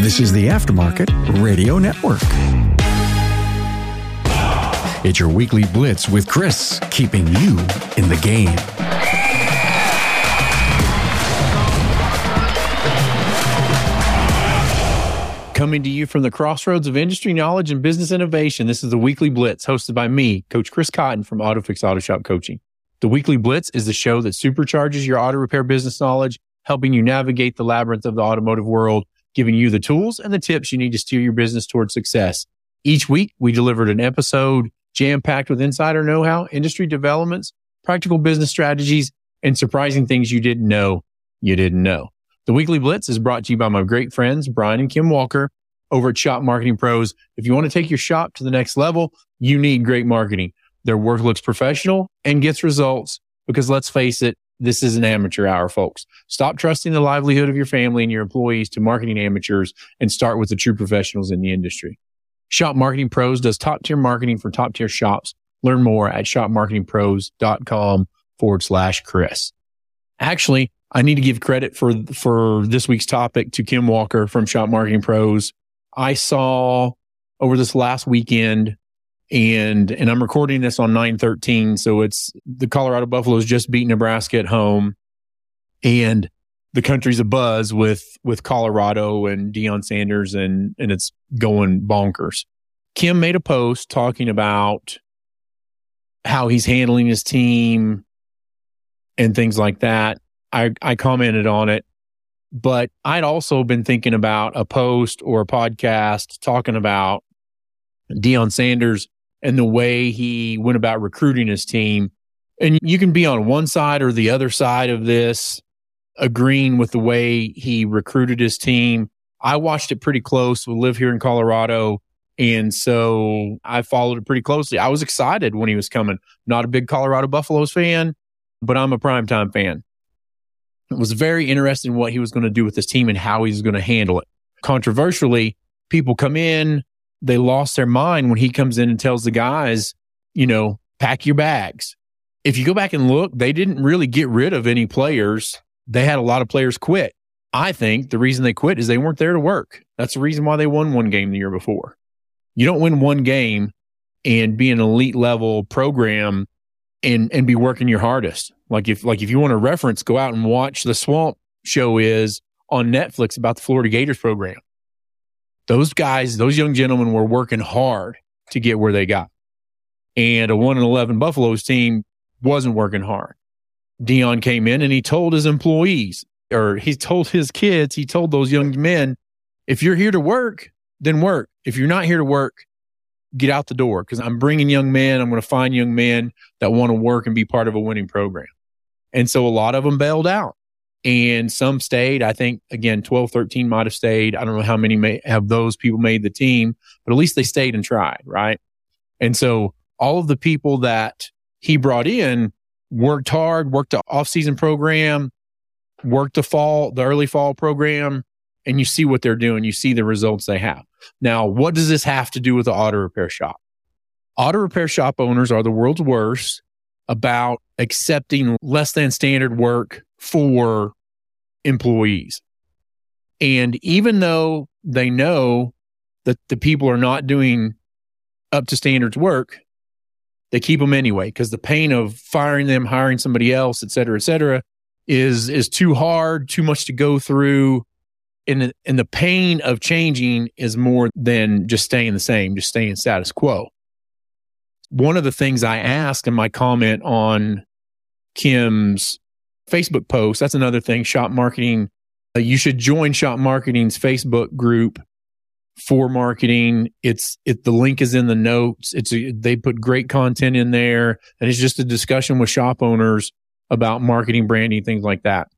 This is the Aftermarket Radio Network. It's your weekly blitz with Chris, keeping you in the game. Coming to you from the crossroads of industry knowledge and business innovation, this is the Weekly Blitz hosted by me, Coach Chris Cotton from AutoFix Auto Shop Coaching. The Weekly Blitz is the show that supercharges your auto repair business knowledge, helping you navigate the labyrinth of the automotive world, giving you the tools and the tips you need to steer your business towards success. Each week, we delivered an episode jam packed with insider know how, industry developments, practical business strategies, and surprising things you didn't know you didn't know. The weekly blitz is brought to you by my great friends, Brian and Kim Walker over at Shop Marketing Pros. If you want to take your shop to the next level, you need great marketing. Their work looks professional and gets results because let's face it, this is an amateur hour, folks. Stop trusting the livelihood of your family and your employees to marketing amateurs and start with the true professionals in the industry. Shop Marketing Pros does top tier marketing for top tier shops. Learn more at shopmarketingpros.com forward slash Chris. Actually, I need to give credit for for this week's topic to Kim Walker from Shop Marketing Pros. I saw over this last weekend and and I'm recording this on 913 so it's the Colorado Buffaloes just beat Nebraska at home and the country's a buzz with with Colorado and Deion Sanders and and it's going bonkers. Kim made a post talking about how he's handling his team and things like that I, I commented on it, but I'd also been thinking about a post or a podcast talking about Deion Sanders and the way he went about recruiting his team. And you can be on one side or the other side of this, agreeing with the way he recruited his team. I watched it pretty close. We live here in Colorado. And so I followed it pretty closely. I was excited when he was coming. Not a big Colorado Buffaloes fan, but I'm a primetime fan It was very interested in what he was going to do with this team and how he was going to handle it. Controversially, people come in, they lost their mind when he comes in and tells the guys, you know, pack your bags. If you go back and look, they didn't really get rid of any players. They had a lot of players quit. I think the reason they quit is they weren't there to work. That's the reason why they won one game the year before. You don't win one game and be an elite level program and and be working your hardest. Like if like if you want to reference, go out and watch the Swamp show is on Netflix about the Florida Gators program. Those guys, those young gentlemen were working hard to get where they got. And a 1 and 11 Buffaloes team wasn't working hard. Deion came in and he told his employees or he told his kids, he told those young men, if you're here to work, then work. If you're not here to work, get out the door because I'm bringing young men. I'm going to find young men that want to work and be part of a winning program. And so a lot of them bailed out and some stayed. I think again, 12, 13 might have stayed. I don't know how many may have those people made the team, but at least they stayed and tried. Right. And so all of the people that he brought in worked hard, worked the off season program, worked the fall, the early fall program, and you see what they're doing. You see the results they have. Now, what does this have to do with the auto repair shop? Auto repair shop owners are the world's worst about accepting less than standard work for employees. And even though they know that the people are not doing up to standards work, they keep them anyway because the pain of firing them, hiring somebody else, et cetera, et cetera, is is too hard, too much to go through and, and the pain of changing is more than just staying the same, just staying status quo. One of the things I ask in my comment on Kim's Facebook post, that's another thing, shop marketing. Uh, you should join shop marketing's Facebook group for marketing. It's it the link is in the notes. It's a, they put great content in there and it's just a discussion with shop owners about marketing, branding, things like that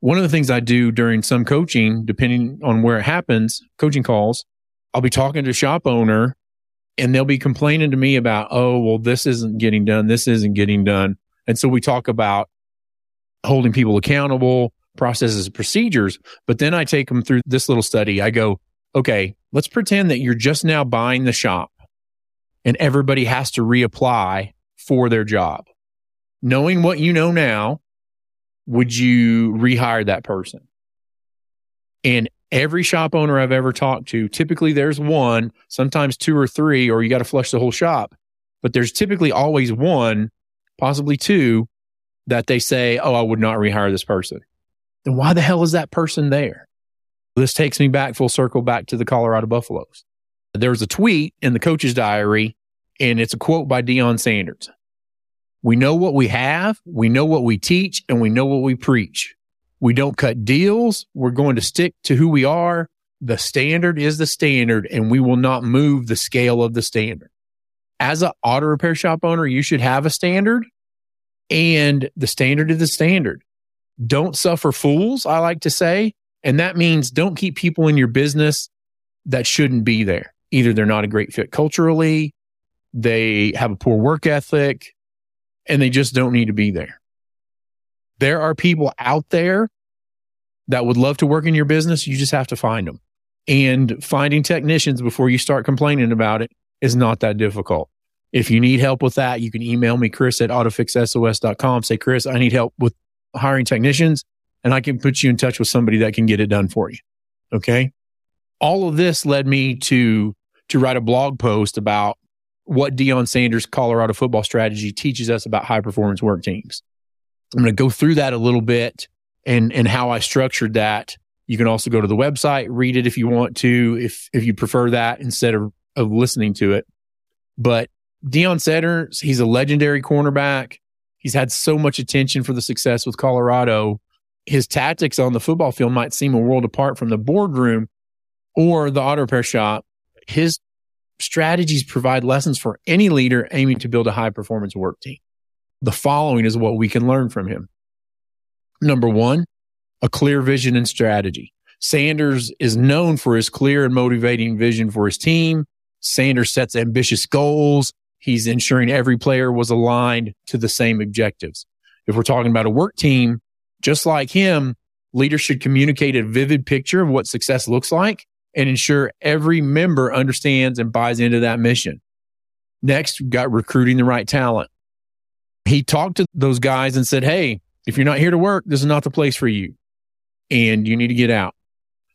one of the things I do during some coaching, depending on where it happens, coaching calls, I'll be talking to a shop owner and they'll be complaining to me about, oh, well, this isn't getting done. This isn't getting done. And so we talk about holding people accountable, processes, procedures. But then I take them through this little study. I go, okay, let's pretend that you're just now buying the shop and everybody has to reapply for their job. Knowing what you know now, would you rehire that person? And Every shop owner I've ever talked to, typically there's one, sometimes two or three, or you got to flush the whole shop. But there's typically always one, possibly two, that they say, Oh, I would not rehire this person. Then why the hell is that person there? This takes me back full circle back to the Colorado Buffaloes. There was a tweet in the coach's diary, and it's a quote by Deion Sanders. We know what we have, we know what we teach, and we know what we preach. We don't cut deals. We're going to stick to who we are. The standard is the standard, and we will not move the scale of the standard. As an auto repair shop owner, you should have a standard, and the standard is the standard. Don't suffer fools, I like to say. And that means don't keep people in your business that shouldn't be there. Either they're not a great fit culturally, they have a poor work ethic, and they just don't need to be there. There are people out there that would love to work in your business. You just have to find them. And finding technicians before you start complaining about it is not that difficult. If you need help with that, you can email me, Chris at autofixsos.com. Say, Chris, I need help with hiring technicians, and I can put you in touch with somebody that can get it done for you. Okay. All of this led me to to write a blog post about what Deion Sanders' Colorado football strategy teaches us about high performance work teams. I'm going to go through that a little bit and and how I structured that. You can also go to the website, read it if you want to, if if you prefer that instead of of listening to it. But Deion Sanders, he's a legendary cornerback. He's had so much attention for the success with Colorado. His tactics on the football field might seem a world apart from the boardroom or the auto repair shop. His strategies provide lessons for any leader aiming to build a high performance work team the following is what we can learn from him. Number one, a clear vision and strategy. Sanders is known for his clear and motivating vision for his team. Sanders sets ambitious goals. He's ensuring every player was aligned to the same objectives. If we're talking about a work team, just like him, leaders should communicate a vivid picture of what success looks like and ensure every member understands and buys into that mission. Next, we've got recruiting the right talent he talked to those guys and said, Hey, if you're not here to work, this is not the place for you. And you need to get out.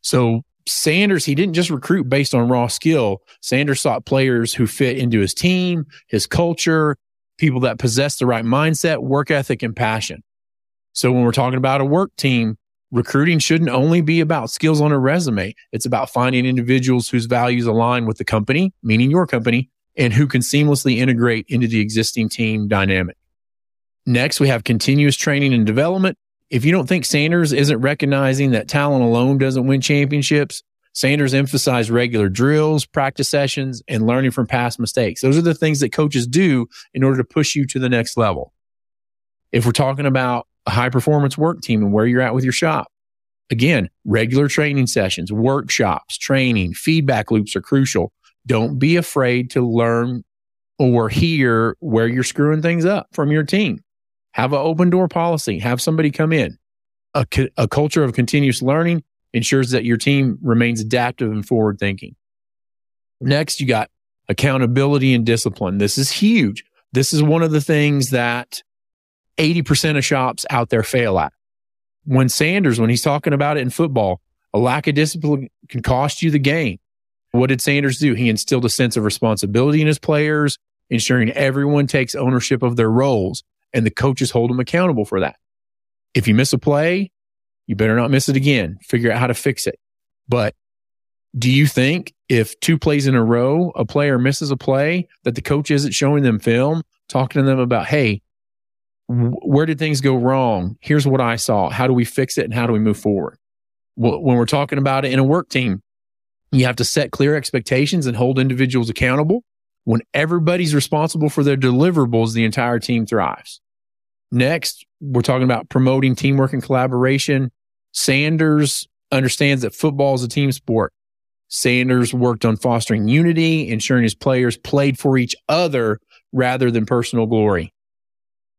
So Sanders, he didn't just recruit based on raw skill. Sanders sought players who fit into his team, his culture, people that possess the right mindset, work ethic, and passion. So when we're talking about a work team, recruiting shouldn't only be about skills on a resume. It's about finding individuals whose values align with the company, meaning your company, and who can seamlessly integrate into the existing team dynamic. Next, we have continuous training and development. If you don't think Sanders isn't recognizing that talent alone doesn't win championships, Sanders emphasized regular drills, practice sessions, and learning from past mistakes. Those are the things that coaches do in order to push you to the next level. If we're talking about a high performance work team and where you're at with your shop, again, regular training sessions, workshops, training, feedback loops are crucial. Don't be afraid to learn or hear where you're screwing things up from your team. Have an open door policy. Have somebody come in. A, a culture of continuous learning ensures that your team remains adaptive and forward thinking. Next, you got accountability and discipline. This is huge. This is one of the things that 80% of shops out there fail at. When Sanders, when he's talking about it in football, a lack of discipline can cost you the game. What did Sanders do? He instilled a sense of responsibility in his players, ensuring everyone takes ownership of their roles and the coaches hold them accountable for that. If you miss a play, you better not miss it again. Figure out how to fix it. But do you think if two plays in a row, a player misses a play, that the coach isn't showing them film, talking to them about, hey, where did things go wrong? Here's what I saw. How do we fix it and how do we move forward? When we're talking about it in a work team, you have to set clear expectations and hold individuals accountable. When everybody's responsible for their deliverables, the entire team thrives. Next, we're talking about promoting teamwork and collaboration. Sanders understands that football is a team sport. Sanders worked on fostering unity, ensuring his players played for each other rather than personal glory.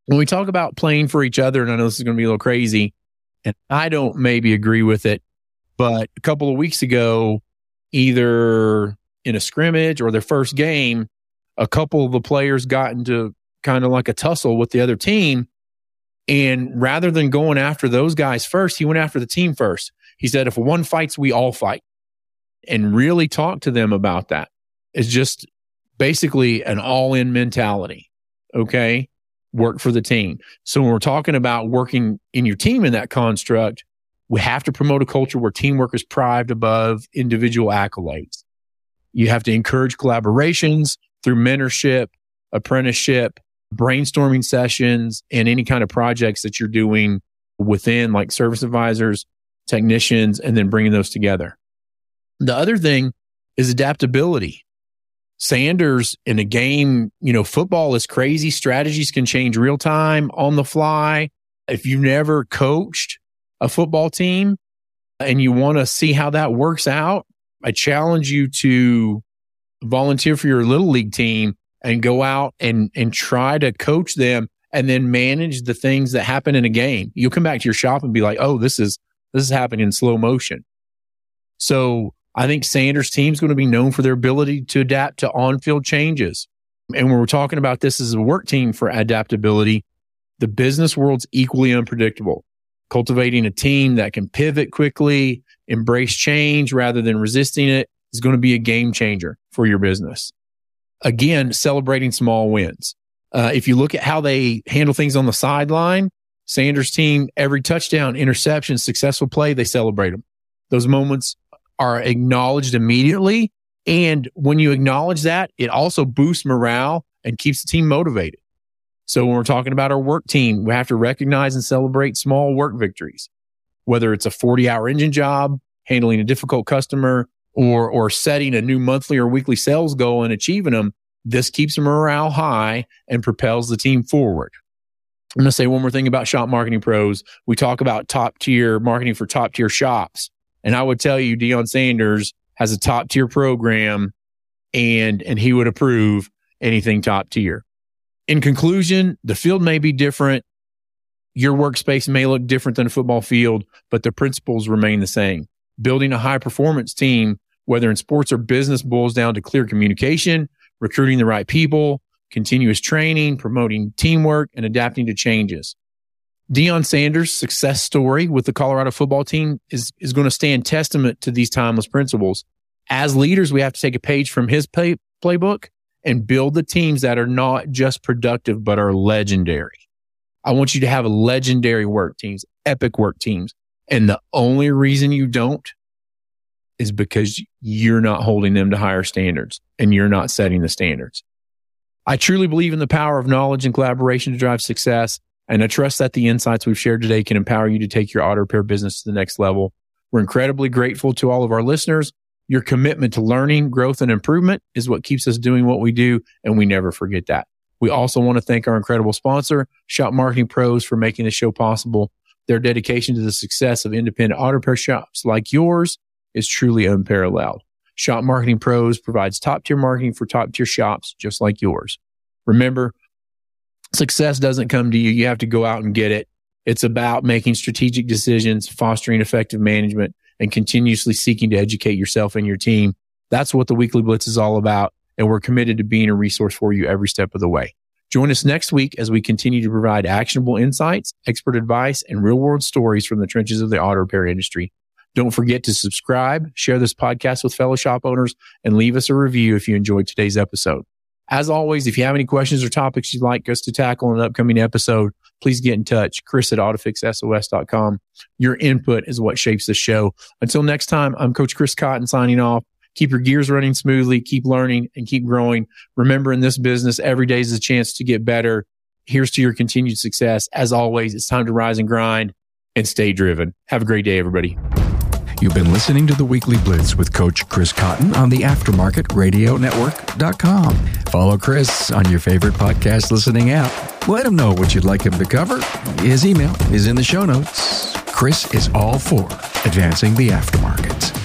When we talk about playing for each other, and I know this is going to be a little crazy, and I don't maybe agree with it, but a couple of weeks ago, either in a scrimmage or their first game, a couple of the players got into kind of like a tussle with the other team And rather than going after those guys first, he went after the team first. He said, if one fights, we all fight. And really talk to them about that. It's just basically an all in mentality. Okay. Work for the team. So when we're talking about working in your team in that construct, we have to promote a culture where teamwork is prized above individual accolades. You have to encourage collaborations through mentorship, apprenticeship, brainstorming sessions, and any kind of projects that you're doing within like service advisors, technicians, and then bringing those together. The other thing is adaptability. Sanders in a game, you know, football is crazy. Strategies can change real time on the fly. If you've never coached a football team and you want to see how that works out, I challenge you to volunteer for your little league team and go out and, and try to coach them and then manage the things that happen in a game. You'll come back to your shop and be like, Oh, this is, this is happening in slow motion. So I think Sanders' team is going to be known for their ability to adapt to on field changes. And when we're talking about this as a work team for adaptability, the business world's equally unpredictable. Cultivating a team that can pivot quickly, embrace change rather than resisting it is going to be a game changer for your business. Again, celebrating small wins. Uh, if you look at how they handle things on the sideline, Sanders' team, every touchdown, interception, successful play, they celebrate them. Those moments are acknowledged immediately. And when you acknowledge that, it also boosts morale and keeps the team motivated. So when we're talking about our work team, we have to recognize and celebrate small work victories, whether it's a 40 hour engine job, handling a difficult customer, or, or setting a new monthly or weekly sales goal and achieving them. This keeps morale high and propels the team forward. I'm going to say one more thing about shop marketing pros. We talk about top tier marketing for top tier shops. And I would tell you, Deion Sanders has a top tier program and, and he would approve anything top tier. In conclusion, the field may be different. Your workspace may look different than a football field, but the principles remain the same. Building a high performance team, whether in sports or business, boils down to clear communication, recruiting the right people, continuous training, promoting teamwork, and adapting to changes. Deion Sanders' success story with the Colorado football team is, is going to stand testament to these timeless principles. As leaders, we have to take a page from his play, playbook and build the teams that are not just productive, but are legendary. I want you to have legendary work teams, epic work teams. And the only reason you don't is because you're not holding them to higher standards and you're not setting the standards. I truly believe in the power of knowledge and collaboration to drive success. And I trust that the insights we've shared today can empower you to take your auto repair business to the next level. We're incredibly grateful to all of our listeners. Your commitment to learning, growth, and improvement is what keeps us doing what we do. And we never forget that. We also want to thank our incredible sponsor, Shop Marketing Pros, for making this show possible. Their dedication to the success of independent auto repair shops like yours is truly unparalleled. Shop Marketing Pros provides top tier marketing for top tier shops just like yours. Remember, success doesn't come to you. You have to go out and get it. It's about making strategic decisions, fostering effective management, and continuously seeking to educate yourself and your team. That's what the weekly blitz is all about. And we're committed to being a resource for you every step of the way. Join us next week as we continue to provide actionable insights, expert advice, and real world stories from the trenches of the auto repair industry. Don't forget to subscribe, share this podcast with fellow shop owners, and leave us a review if you enjoyed today's episode. As always, if you have any questions or topics you'd like us to tackle in an upcoming episode, please get in touch. Chris at autofixsos.com. Your input is what shapes the show. Until next time, I'm Coach Chris Cotton signing off. Keep your gears running smoothly, keep learning and keep growing. Remember in this business, every day is a chance to get better. Here's to your continued success. As always, it's time to rise and grind and stay driven. Have a great day, everybody. You've been listening to the Weekly Blitz with Coach Chris Cotton on the AftermarketRadioNetwork.com. Follow Chris on your favorite podcast listening app. Let him know what you'd like him to cover. His email is in the show notes. Chris is all for advancing the aftermarket.